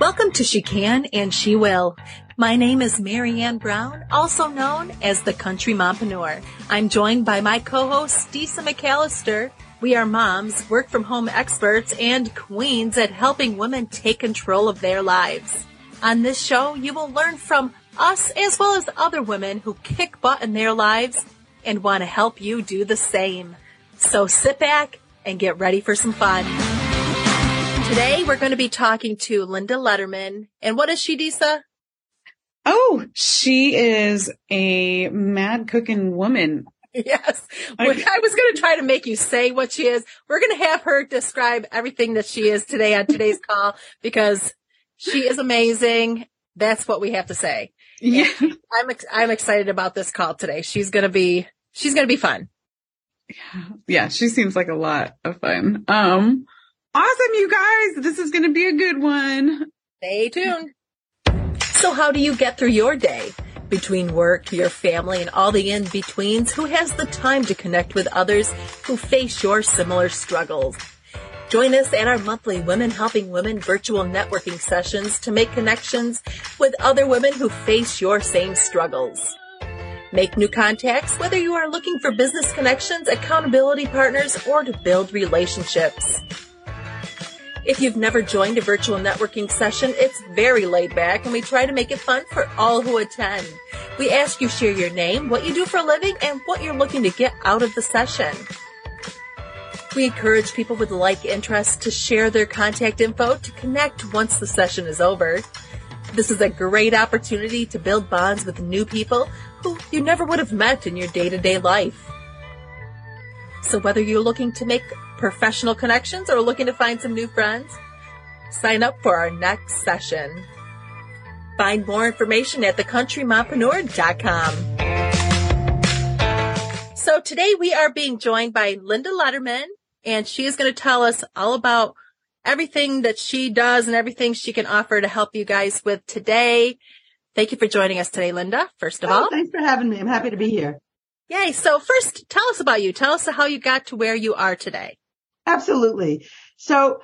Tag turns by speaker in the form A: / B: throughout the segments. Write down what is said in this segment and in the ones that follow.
A: Welcome to She Can and She Will. My name is Marianne Brown, also known as the Country Mompreneur. I'm joined by my co-host, Disa McAllister. We are moms, work from home experts, and queens at helping women take control of their lives. On this show, you will learn from us as well as other women who kick butt in their lives and want to help you do the same. So sit back and get ready for some fun. Today we're going to be talking to Linda Lederman. And what is she, Disa?
B: Oh, she is a mad cooking woman.
A: Yes. I, I was going to try to make you say what she is. We're going to have her describe everything that she is today on today's call because she is amazing. That's what we have to say.
B: Yeah.
A: And I'm, ex- I'm excited about this call today. She's going to be, she's going to be fun.
B: Yeah. She seems like a lot of fun. Um, Awesome, you guys. This is going to be a good one.
A: Stay tuned. So how do you get through your day? Between work, your family, and all the in-betweens, who has the time to connect with others who face your similar struggles? Join us at our monthly Women Helping Women virtual networking sessions to make connections with other women who face your same struggles. Make new contacts whether you are looking for business connections, accountability partners, or to build relationships. If you've never joined a virtual networking session, it's very laid back and we try to make it fun for all who attend. We ask you share your name, what you do for a living, and what you're looking to get out of the session. We encourage people with like interests to share their contact info to connect once the session is over. This is a great opportunity to build bonds with new people who you never would have met in your day-to-day life. So whether you're looking to make professional connections or looking to find some new friends, sign up for our next session. Find more information at thecountrymompreneur.com. So today we are being joined by Linda Lederman and she is going to tell us all about everything that she does and everything she can offer to help you guys with today. Thank you for joining us today, Linda, first of
C: oh,
A: all.
C: Thanks for having me. I'm happy to be here.
A: Yay. So first, tell us about you. Tell us how you got to where you are today.
C: Absolutely. So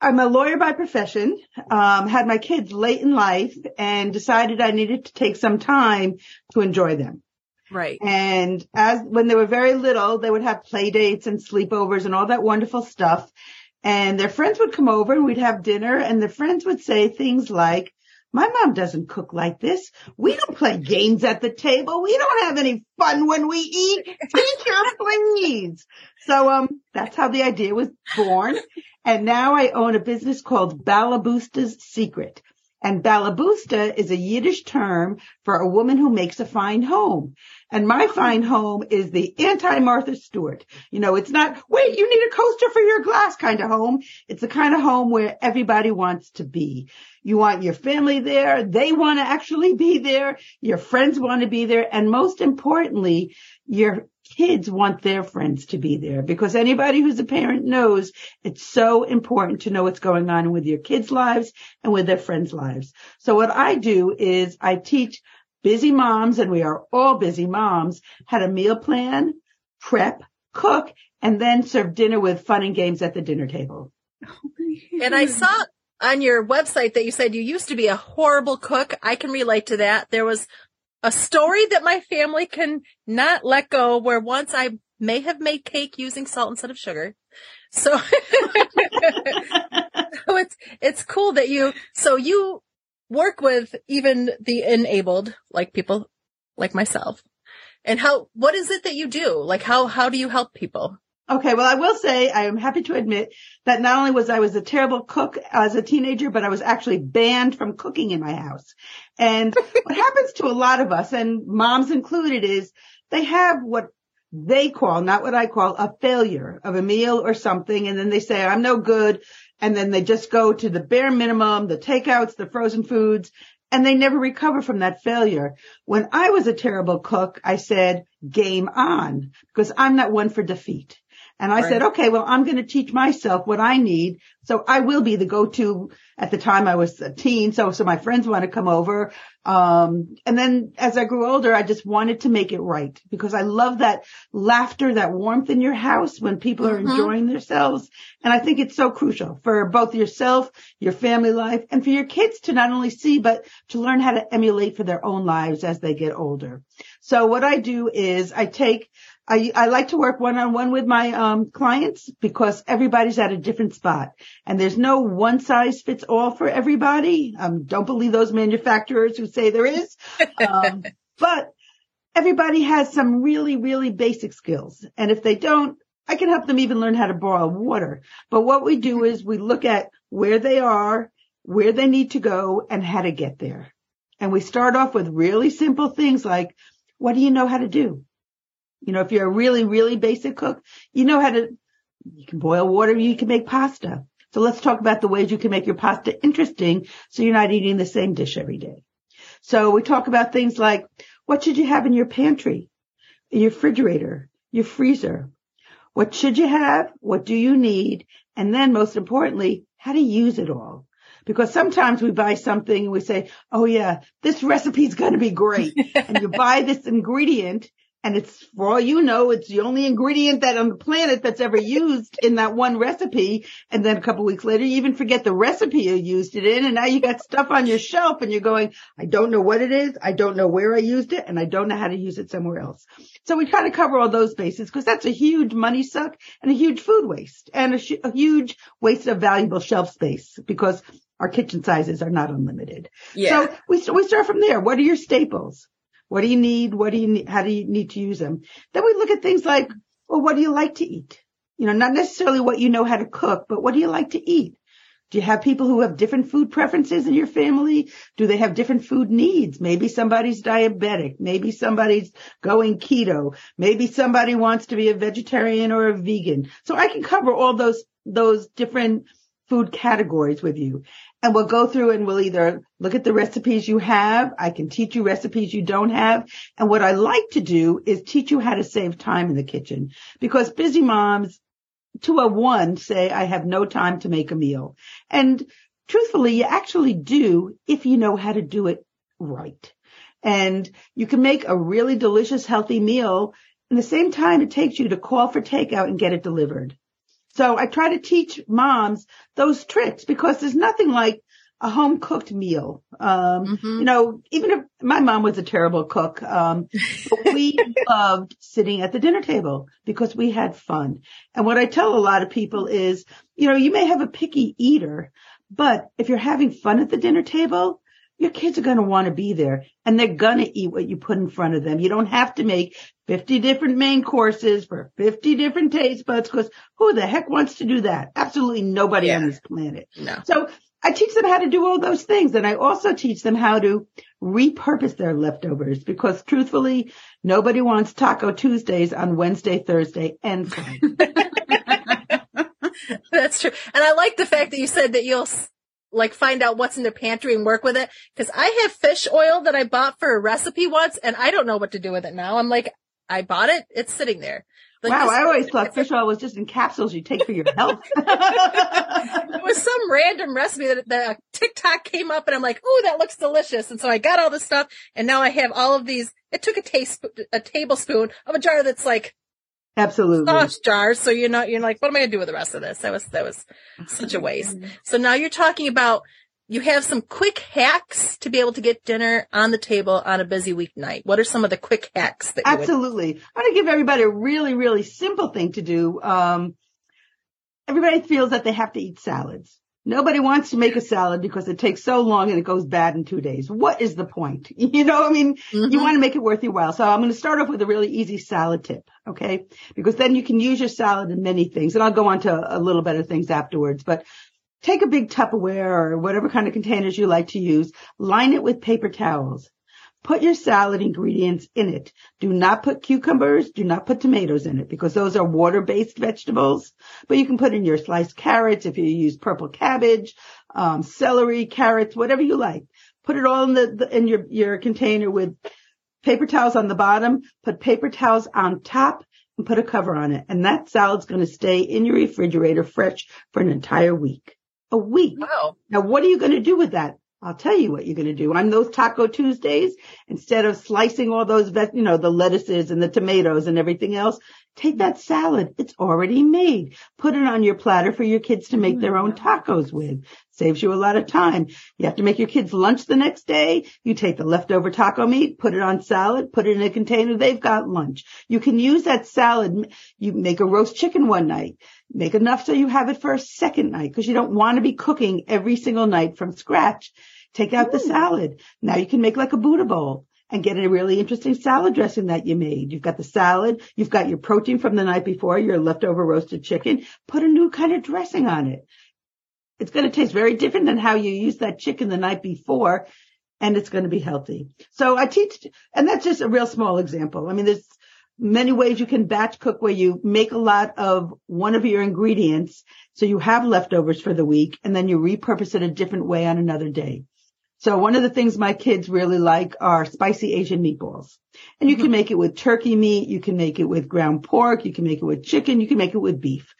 C: I'm a lawyer by profession, um, had my kids late in life and decided I needed to take some time to enjoy them.
A: Right.
C: And as when they were very little, they would have play dates and sleepovers and all that wonderful stuff. And their friends would come over and we'd have dinner and the friends would say things like, my mom doesn't cook like this. We don't play games at the table. We don't have any fun when we eat. Teacher, please. So, um, that's how the idea was born. And now I own a business called Balaboosta's Secret. And Balaboosta is a Yiddish term for a woman who makes a fine home. And my fine home is the anti-Martha Stewart. You know, it's not, wait, you need a coaster for your glass kind of home. It's the kind of home where everybody wants to be. You want your family there. They want to actually be there. Your friends want to be there. And most importantly, your kids want their friends to be there because anybody who's a parent knows it's so important to know what's going on with your kids' lives and with their friends' lives. So what I do is I teach busy moms, and we are all busy moms, how to meal plan, prep, cook, and then serve dinner with fun and games at the dinner table.
A: And I saw on your website that you said you used to be a horrible cook. I can relate to that. There was a story that my family can not let go where once I may have made cake using salt instead of sugar. So, so it's, it's cool that you, so you work with even the enabled, like people like myself. And how, what is it that you do? Like how, how do you help people?
C: Okay, well, I will say I am happy to admit that not only was I was a terrible cook as a teenager, but I was actually banned from cooking in my house. And what happens to a lot of us, and moms included, is they have what they call, not what I call, a failure of a meal or something, and then they say, I'm no good, and then they just go to the bare minimum, the takeouts, the frozen foods, and they never recover from that failure. When I was a terrible cook, I said, game on, because I'm not one for defeat. And I
A: Right.
C: said, okay, well, I'm going to teach myself what I need. So I will be the go-to at the time I was a teen. So, so my friends want to come over. Um, and then as I grew older, I just wanted to make it right because I love that laughter, that warmth in your house when people are
A: Mhm.
C: enjoying themselves. And I think it's so crucial for both yourself, your family life, and for your kids to not only see, but to learn how to emulate for their own lives as they get older. So what I do is I take I, I like to work one on one with my um, clients because everybody's at a different spot and there's no one size fits all for everybody. Um, don't believe those manufacturers who say there is. Um, but everybody has some really, really basic skills. And if they don't, I can help them even learn how to boil water. But what we do is we look at where they are, where they need to go and how to get there. And we start off with really simple things like, what do you know how to do? You know, if you're a really, really basic cook, you know how to, you can boil water, you can make pasta. So let's talk about the ways you can make your pasta interesting so you're not eating the same dish every day. So we talk about things like what should you have in your pantry, in your refrigerator, your freezer? What should you have? What do you need? And then most importantly, how to use it all. Because sometimes we buy something and we say, oh yeah, this recipe is going to be great. and you buy this ingredient and it's for all you know, it's the only ingredient that on the planet that's ever used in that one recipe. And then a couple weeks later, you even forget the recipe you used it in. And now you got stuff on your shelf and you're going, I don't know what it is. I don't know where I used it and I don't know how to use it somewhere else. So we kind of cover all those bases because that's a huge money suck and a huge food waste and a, sh- a huge waste of valuable shelf space because our kitchen sizes are not unlimited.
A: Yeah.
C: So we, st- we start from there. What are your staples? What do you need? What do you need? How do you need to use them? Then we look at things like, well, what do you like to eat? You know, not necessarily what you know how to cook, but what do you like to eat? Do you have people who have different food preferences in your family? Do they have different food needs? Maybe somebody's diabetic. Maybe somebody's going keto. Maybe somebody wants to be a vegetarian or a vegan. So I can cover all those, those different food categories with you. And we'll go through and we'll either look at the recipes you have. I can teach you recipes you don't have. And what I like to do is teach you how to save time in the kitchen because busy moms to a one say, I have no time to make a meal. And truthfully, you actually do if you know how to do it right. And you can make a really delicious, healthy meal in the same time it takes you to call for takeout and get it delivered. So I try to teach moms those tricks because there's nothing like a home cooked meal. Um,
A: Mhm.
C: you know, even if my mom was a terrible cook, um, we loved sitting at the dinner table because we had fun. And what I tell a lot of people is, you know, you may have a picky eater, but if you're having fun at the dinner table, your kids are going to want to be there and they're going to eat what you put in front of them. You don't have to make 50 different main courses for 50 different taste buds because who the heck wants to do that? Absolutely nobody
A: Yeah.
C: on this planet.
A: No.
C: So I teach them how to do all those things and I also teach them how to repurpose their leftovers because truthfully, nobody wants Taco Tuesdays on Wednesday, Thursday and Friday.
A: That's true. And I like the fact that you said that you'll like find out what's in their pantry and work with it. Cause I have fish oil that I bought for a recipe once and I don't know what to do with it now. I'm like, I bought it. It's sitting there. Like,
C: wow, I always thought fish oil was just in capsules you take for your health.
A: it was some random recipe that, that a TikTok came up and I'm like, ooh, that looks delicious. And so I got all this stuff and now I have all of these. It took a taste, a tablespoon of a jar that's like
C: Absolutely.
A: sauce jars. So you're not, you're like, what am I going to do with the rest of this? That was, that was such a waste. So now you're talking about you have some quick hacks to be able to get dinner on the table on a busy weeknight. What are some of the quick hacks that you would
C: Absolutely. I want to give everybody a really, really simple thing to do. Um, everybody feels that they have to eat salads. Nobody wants to make a salad because it takes so long and it goes bad in two days. What is the point? You know, I mean,
A: Mhm.
C: you want to make it worth your while. So I'm going to start off with a really easy salad tip. Okay. Because then you can use your salad in many things and I'll go on to a little bit of things afterwards, but take a big Tupperware or whatever kind of containers you like to use, line it with paper towels. Put your salad ingredients in it. Do not put cucumbers. Do not put tomatoes in it because those are water-based vegetables. But you can put in your sliced carrots if you use purple cabbage, um, celery, carrots, whatever you like. Put it all in the, the in your your container with paper towels on the bottom. Put paper towels on top and put a cover on it. And that salad's going to stay in your refrigerator fresh for an entire week. A week.
A: Wow.
C: Now, what are you going to do with that? I'll tell you what you're going to do. On those Taco Tuesdays, instead of slicing all those, you know, the lettuces and the tomatoes and everything else, take that salad. It's already made. Put it on your platter for your kids to make their own tacos with. Saves you a lot of time. You have to make your kids lunch the next day. You take the leftover taco meat, put it on salad, put it in a container. They've got lunch. You can use that salad. You make a roast chicken one night. Make enough so you have it for a second night because you don't want to be cooking every single night from scratch. Take out the salad. Now you can make like a Buddha bowl and get a really interesting salad dressing that you made. You've got the salad. You've got your protein from the night before, your leftover roasted chicken. Put a new kind of dressing on it. It's going to taste very different than how you used that chicken the night before. And it's going to be healthy. So I teach, and that's just a real small example. I mean, there's many ways you can batch cook where you make a lot of one of your ingredients. So you have leftovers for the week and then you repurpose it a different way on another day. So one of the things my kids really like are spicy Asian meatballs. And you can mm-hmm. make it with turkey meat. You can make it with ground pork. You can make it with chicken. You can make it with beef.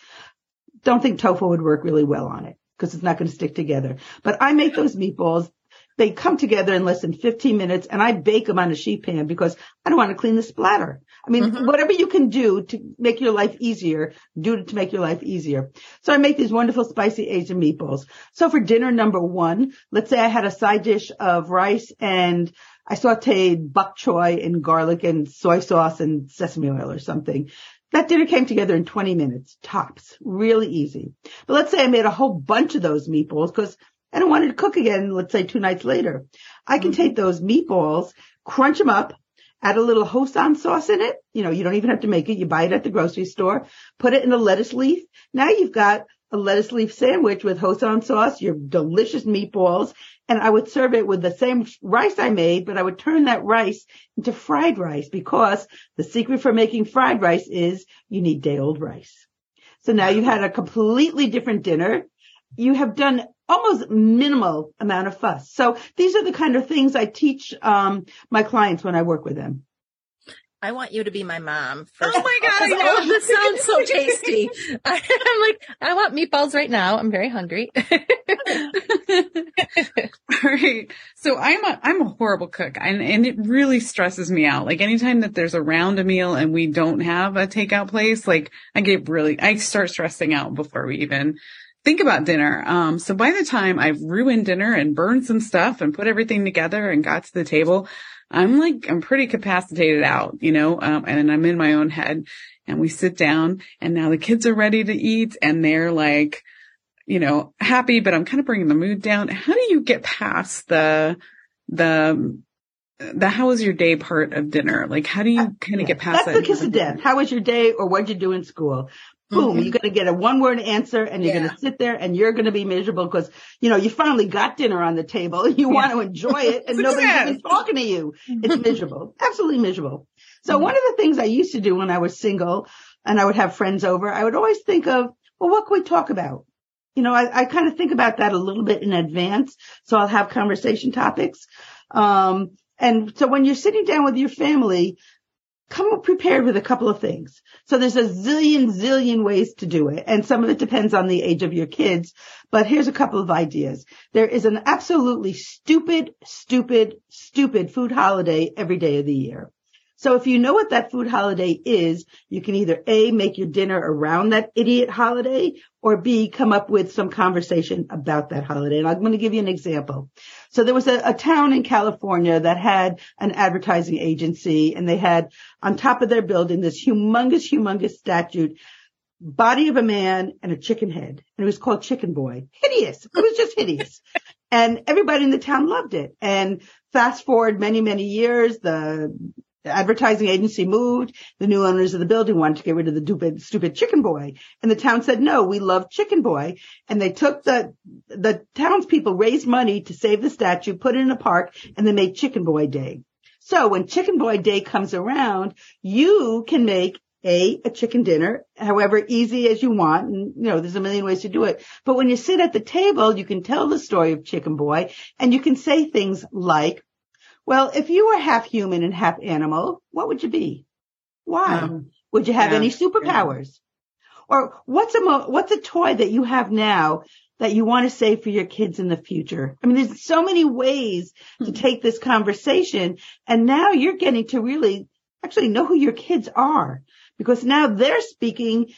C: Don't think tofu would work really well on it because it's not going to stick together. But I make those meatballs. They come together in less than 15 minutes and I bake them on a sheet pan because I don't want to clean the splatter. I mean,
A: Mhm.
C: whatever you can do to make your life easier, do it to make your life easier. So I make these wonderful spicy Asian meatballs. So for dinner number one, let's say I had a side dish of rice and I sauteed bok choy and garlic and soy sauce and sesame oil or something. That dinner came together in 20 minutes, tops, really easy. But let's say I made a whole bunch of those meatballs because I don't want it to cook again, let's say two nights later. I can mm-hmm. take those meatballs, crunch them up, add a little hoisin sauce in it. You know, you don't even have to make it. You buy it at the grocery store, put it in a lettuce leaf. Now you've got a lettuce leaf sandwich with hoisin sauce, your delicious meatballs, and I would serve it with the same rice I made, but I would turn that rice into fried rice because the secret for making fried rice is you need day old rice. So now you've had a completely different dinner. You have done almost minimal amount of fuss. So these are the kind of things I teach um, my clients when I work with them.
A: I want you to be my mom. First
B: Oh my God, I
A: Because
B: know.
A: all of this sounds so tasty. I, am like, I want meatballs right now. I'm very hungry.
B: All right. So I'm a I'm a horrible cook, and and it really stresses me out. Like anytime that there's around a meal and we don't have a takeout place, like I get really I start stressing out before we even think about dinner. Um, so by the time I've ruined dinner and burned some stuff and put everything together and got to the table, I'm like I'm pretty capacitated out, you know, um, and I'm in my own head. And we sit down, and now the kids are ready to eat, and they're like you know, happy, but I'm kind of bringing the mood down. How do you get past the, the, the how was your day part of dinner? Like, how do you kind of get past
C: That's
B: that?
C: the kiss of death. How was your day or what'd you do in school? Boom,
B: Mhm.
C: you're going to get a one word answer and you're
A: Yeah.
C: going to sit there and you're going to be miserable because, you know, you finally got dinner on the table. You want to enjoy it and nobody's even talking to you. It's miserable. Absolutely miserable. So
B: Mhm.
C: one of the things I used to do when I was single and I would have friends over, I would always think of, well, what can we talk about? You know, I, I kind of think about that a little bit in advance. So I'll have conversation topics. Um, and so when you're sitting down with your family, come prepared with a couple of things. So there's a zillion, zillion ways to do it. And some of it depends on the age of your kids. But here's a couple of ideas. There is an absolutely stupid, stupid, stupid food holiday every day of the year. So if you know what that food holiday is, you can either A, make your dinner around that idiot holiday or B, come up with some conversation about that holiday. And I'm going to give you an example. So there was a, a town in California that had an advertising agency and they had on top of their building this humongous, humongous statue, body of a man and a chicken head. And it was called Chicken Boy. Hideous. It was just hideous. and everybody in the town loved it. And fast forward many, many years, the advertising agency moved. The new owners of the building wanted to get rid of the stupid, stupid chicken boy. And the town said, no, we love chicken boy. And they took the, the townspeople raised money to save the statue, put it in a park, and they made chicken boy day. So when chicken boy day comes around, you can make a, a chicken dinner, however easy as you want. And, you know, there's a million ways to do it. But when you sit at the table, you can tell the story of chicken boy and you can say things like, well, if you were half human and half animal, what would you be? Why?
B: Um,
C: Would you have
B: Yeah.
C: any superpowers? Or what's a mo- what's a toy that you have now that you want to save for your kids in the future? I mean, there's so many ways to take this conversation and now you're getting to really actually know who your kids are because now they're speaking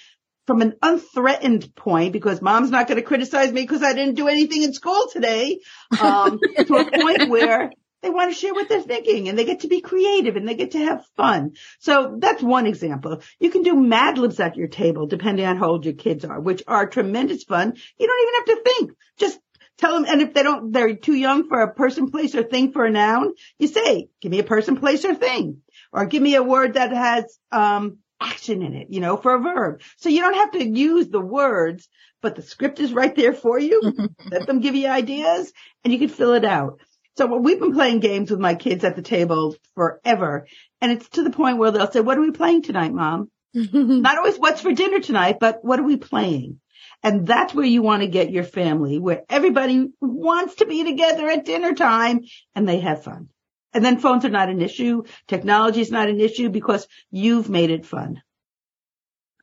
C: from an unthreatened point because mom's not going to criticize me because I didn't do anything in school today, um, to a point where they want to share what they're thinking and they get to be creative and they get to have fun. So that's one example. You can do Mad Libs at your table depending on how old your kids are, which are tremendous fun. You don't even have to think. Just tell them. And if they don't, they're too young for a person, place or thing for a noun, you say, give me a person, place or thing or give me a word that has, um, action in it, you know, for a verb. So you don't have to use the words, but the script is right there for you. Let them give you ideas and you can fill it out. So we've been playing games with my kids at the table forever. And it's to the point where they'll say, what are we playing tonight, mom? Not always what's for dinner tonight, but what are we playing? And that's where you want to get your family, where everybody wants to be together at dinner time and they have fun. And then phones are not an issue. Technology is not an issue because you've made it fun.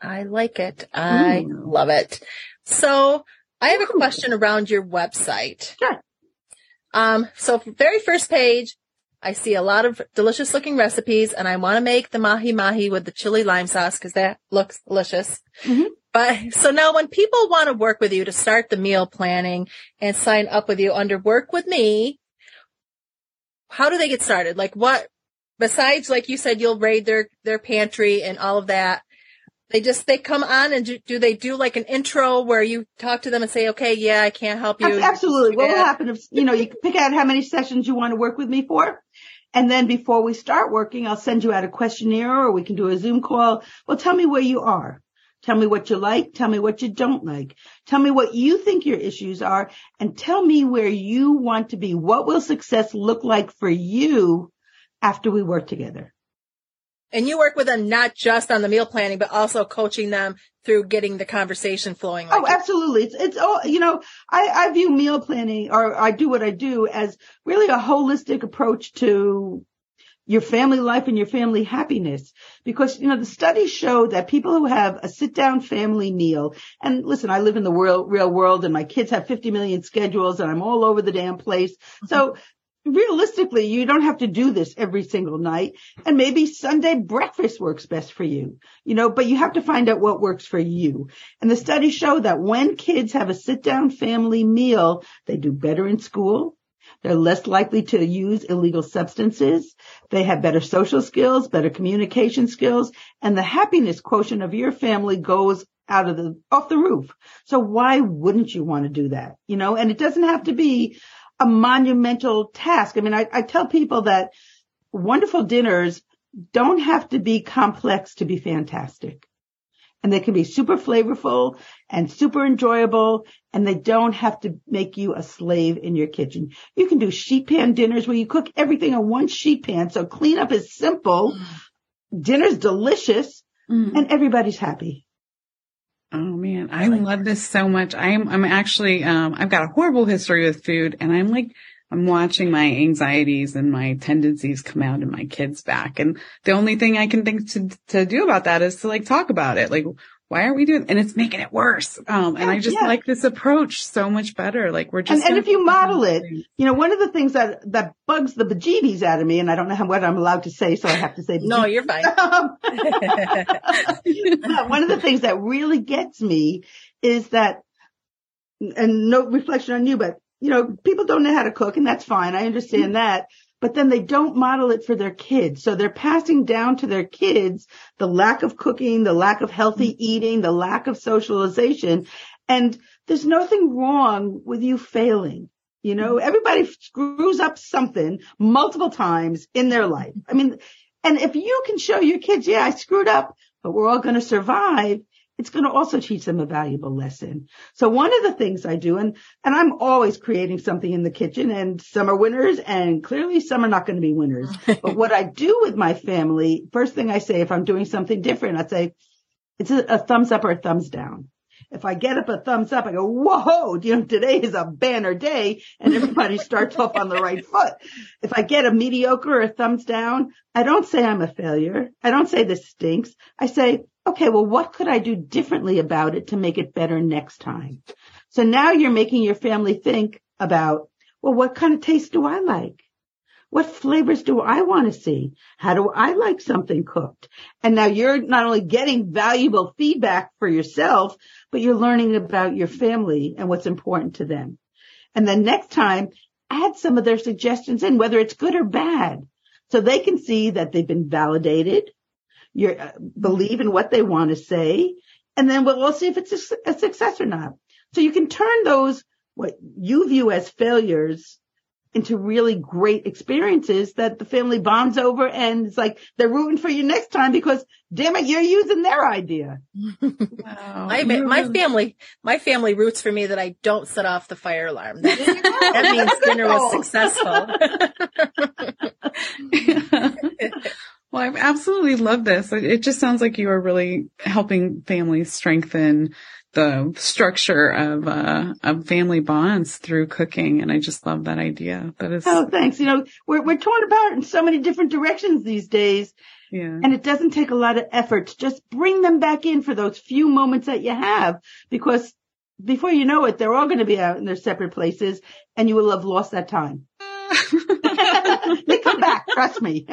A: I like it. I
C: Ooh.
A: love it. So I have a question around your website.
C: Sure.
A: Um, so very first page, I see a lot of delicious looking recipes and I want to make the mahi mahi with the chili lime sauce because that looks delicious.
C: Mhm.
A: But so now when people want to work with you to start the meal planning and sign up with you under work with me, how do they get started? Like what, besides, like you said, you'll raid their, their pantry and all of that. They just, they come on and do, do they do like an intro where you talk to them and say, okay, yeah, I can't help you.
C: Absolutely. What will happen if, you know, you pick out how many sessions you want to work with me for. And then before we start working, I'll send you out a questionnaire or we can do a Zoom call. Well, tell me where you are. Tell me what you like. Tell me what you don't like. Tell me what you think your issues are and tell me where you want to be. What will success look like for you after we work together?
A: And you work with them not just on the meal planning, but also coaching them through getting the conversation flowing.
C: Oh,
A: like you-
C: absolutely. It's, it's all, you know, I, I view meal planning or I do what I do as really a holistic approach to your family life and your family happiness. Because, you know, the studies show that people who have a sit down family meal and listen, I live in the real, real world and my kids have 50 million schedules and I'm all over the damn place. Mm-hmm. So realistically, you don't have to do this every single night. And maybe Sunday breakfast works best for you, you know, but you have to find out what works for you. And the studies show that when kids have a sit down family meal, they do better in school. They're less likely to use illegal substances. They have better social skills, better communication skills, and the happiness quotient of your family goes out of the, off the roof. So why wouldn't you want to do that? You know, and it doesn't have to be a monumental task. I mean, I, I tell people that wonderful dinners don't have to be complex to be fantastic. And they can be super flavorful and super enjoyable and they don't have to make you a slave in your kitchen. You can do sheet pan dinners where you cook everything on one sheet pan. So cleanup is simple. Dinner's delicious
B: Mm.
C: and everybody's happy.
B: Oh man, I love this so much. I'm I'm actually um I've got a horrible history with food and I'm like I'm watching my anxieties and my tendencies come out in my kids back. And the only thing I can think to to do about that is to like talk about it. Like why aren't we doing and it's making it worse. Um and I just
C: Yeah.
B: like this approach so much better. Like we're just
C: and
B: gonna
C: if you model it,
B: things.
C: you know, one of the things that, that bugs the bejeebies out of me, and I don't know how, what I'm allowed to say, so I have to say
A: no, you're fine.
C: Um, one of the things that really gets me is that, and no reflection on you, but you know, people don't know how to cook and that's fine. I understand that. But then they don't model it for their kids. So they're passing down to their kids the lack of cooking, the lack of healthy mm-hmm. eating, the lack of socialization. And there's nothing wrong with you failing. You know, mm-hmm. everybody screws up something multiple times in their life. I mean, and if you can show your kids, yeah, I screwed up, but we're all going to survive. It's going to also teach them a valuable lesson. So one of the things I do, and, and I'm always creating something in the kitchen and some are winners and clearly some are not going to be winners. but what I do with my family, first thing I say, if I'm doing something different, I say, it's a, a thumbs up or a thumbs down. If I get up a thumbs up, I go, whoa, you know, today is a banner day and everybody starts off on the right foot. If I get a mediocre or a thumbs down, I don't say I'm a failure. I don't say this stinks. I say, okay, well, what could I do differently about it to make it better next time? So now you're making your family think about, well, what kind of taste do I like? What flavors do I want to see? How do I like something cooked? And now you're not only getting valuable feedback for yourself, but you're learning about your family and what's important to them. And then next time, add some of their suggestions in, whether it's good or bad, so they can see that they've been validated. You uh, believe in what they want to say, and then we'll, we'll see if it's a, a success or not. So you can turn those what you view as failures into really great experiences that the family bonds over and it's like they're rooting for you next time because damn it, you're using their idea.
A: Wow. my, my family, my family roots for me that I don't set off the fire alarm. That, that means dinner was successful.
B: Well, I absolutely love this. It just sounds like you are really helping families strengthen the structure of uh of family bonds through cooking and I just love that idea. That is
C: Oh, thanks. You know, we're we're torn apart in so many different directions these days.
B: Yeah.
C: And it doesn't take a lot of effort to just bring them back in for those few moments that you have because before you know it, they're all going to be out in their separate places and you will have lost that time. they come back, trust me.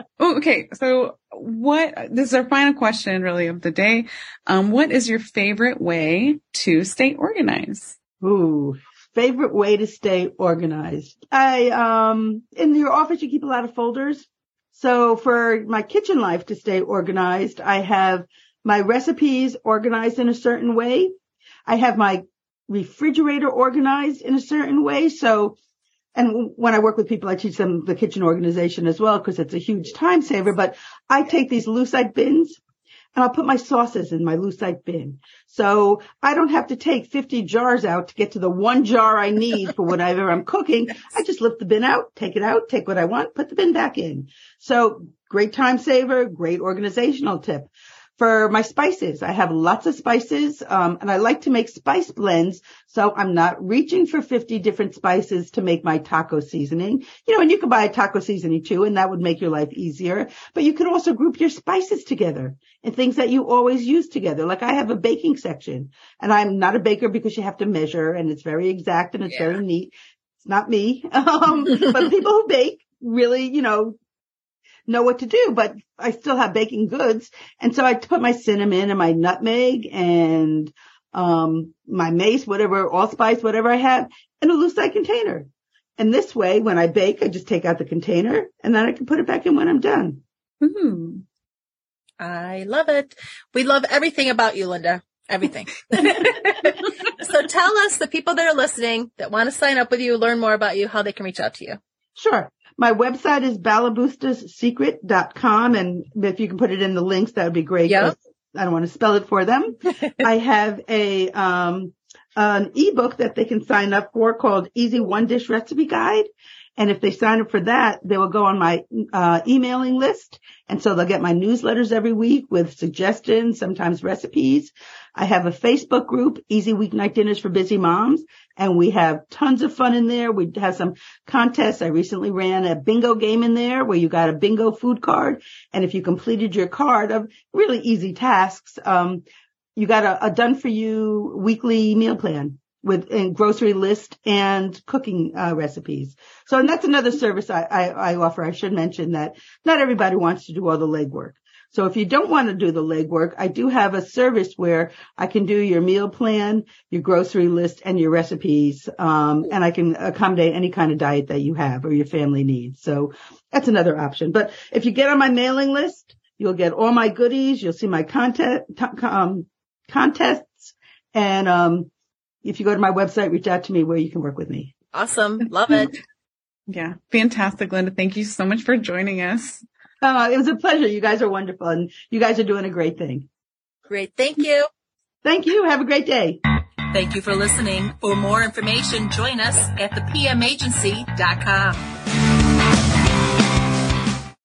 B: oh, okay. So what, this is our final question really of the day. Um, what is your favorite way to stay organized?
C: Ooh, favorite way to stay organized. I, um, in your office, you keep a lot of folders. So for my kitchen life to stay organized, I have my recipes organized in a certain way. I have my refrigerator organized in a certain way. So and when I work with people, I teach them the kitchen organization as well because it's a huge time saver. But I take these lucite bins and I'll put my sauces in my lucite bin. So I don't have to take 50 jars out to get to the one jar I need for whatever I'm cooking. I just lift the bin out, take it out, take what I want, put the bin back in. So great time saver, great organizational tip for my spices. I have lots of spices, um, and I like to make spice blends. So I'm not reaching for 50 different spices to make my taco seasoning. You know, and you can buy a taco seasoning too, and that would make your life easier. But you could also group your spices together and things that you always use together. Like I have a baking section and I'm not a baker because you have to measure and it's very exact and it's yeah. very neat. It's not me. Um, but people who bake really, you know, know what to do, but I still have baking goods. And so I put my cinnamon and my nutmeg and, um, my mace, whatever, allspice, whatever I have in a lucite container. And this way, when I bake, I just take out the container and then I can put it back in when I'm done.
A: Mm. I love it. We love everything about you, Linda. Everything. so tell us the people that are listening that want to sign up with you, learn more about you, how they can reach out to you.
C: Sure. My website is balaboostassecret.com. And if you can put it in the links, that would be great.
A: Yep.
C: I don't want to spell it for them. I have a, um, an ebook that they can sign up for called Easy One Dish Recipe Guide. And if they sign up for that, they will go on my uh, emailing list. And so they'll get my newsletters every week with suggestions, sometimes recipes. I have a Facebook group, Easy Weeknight Dinners for Busy Moms, and we have tons of fun in there. We have some contests. I recently ran a bingo game in there where you got a bingo food card. And if you completed your card of really easy tasks, um, you got a, a done for you weekly meal plan with grocery list and cooking uh, recipes. So, and that's another service I, I, I, offer. I should mention that not everybody wants to do all the legwork. So if you don't want to do the legwork, I do have a service where I can do your meal plan, your grocery list, and your recipes, um, and I can accommodate any kind of diet that you have or your family needs. So that's another option. But if you get on my mailing list, you'll get all my goodies. You'll see my content, um, contests, and um, if you go to my website, reach out to me where you can work with me.
A: Awesome. Love it.
B: yeah. Fantastic, Linda. Thank you so much for joining us.
C: Uh, it was a pleasure. You guys are wonderful and you guys are doing a great thing.
A: Great. Thank you.
C: Thank you. Have a great day.
A: Thank you for listening. For more information, join us at thepmagency.com.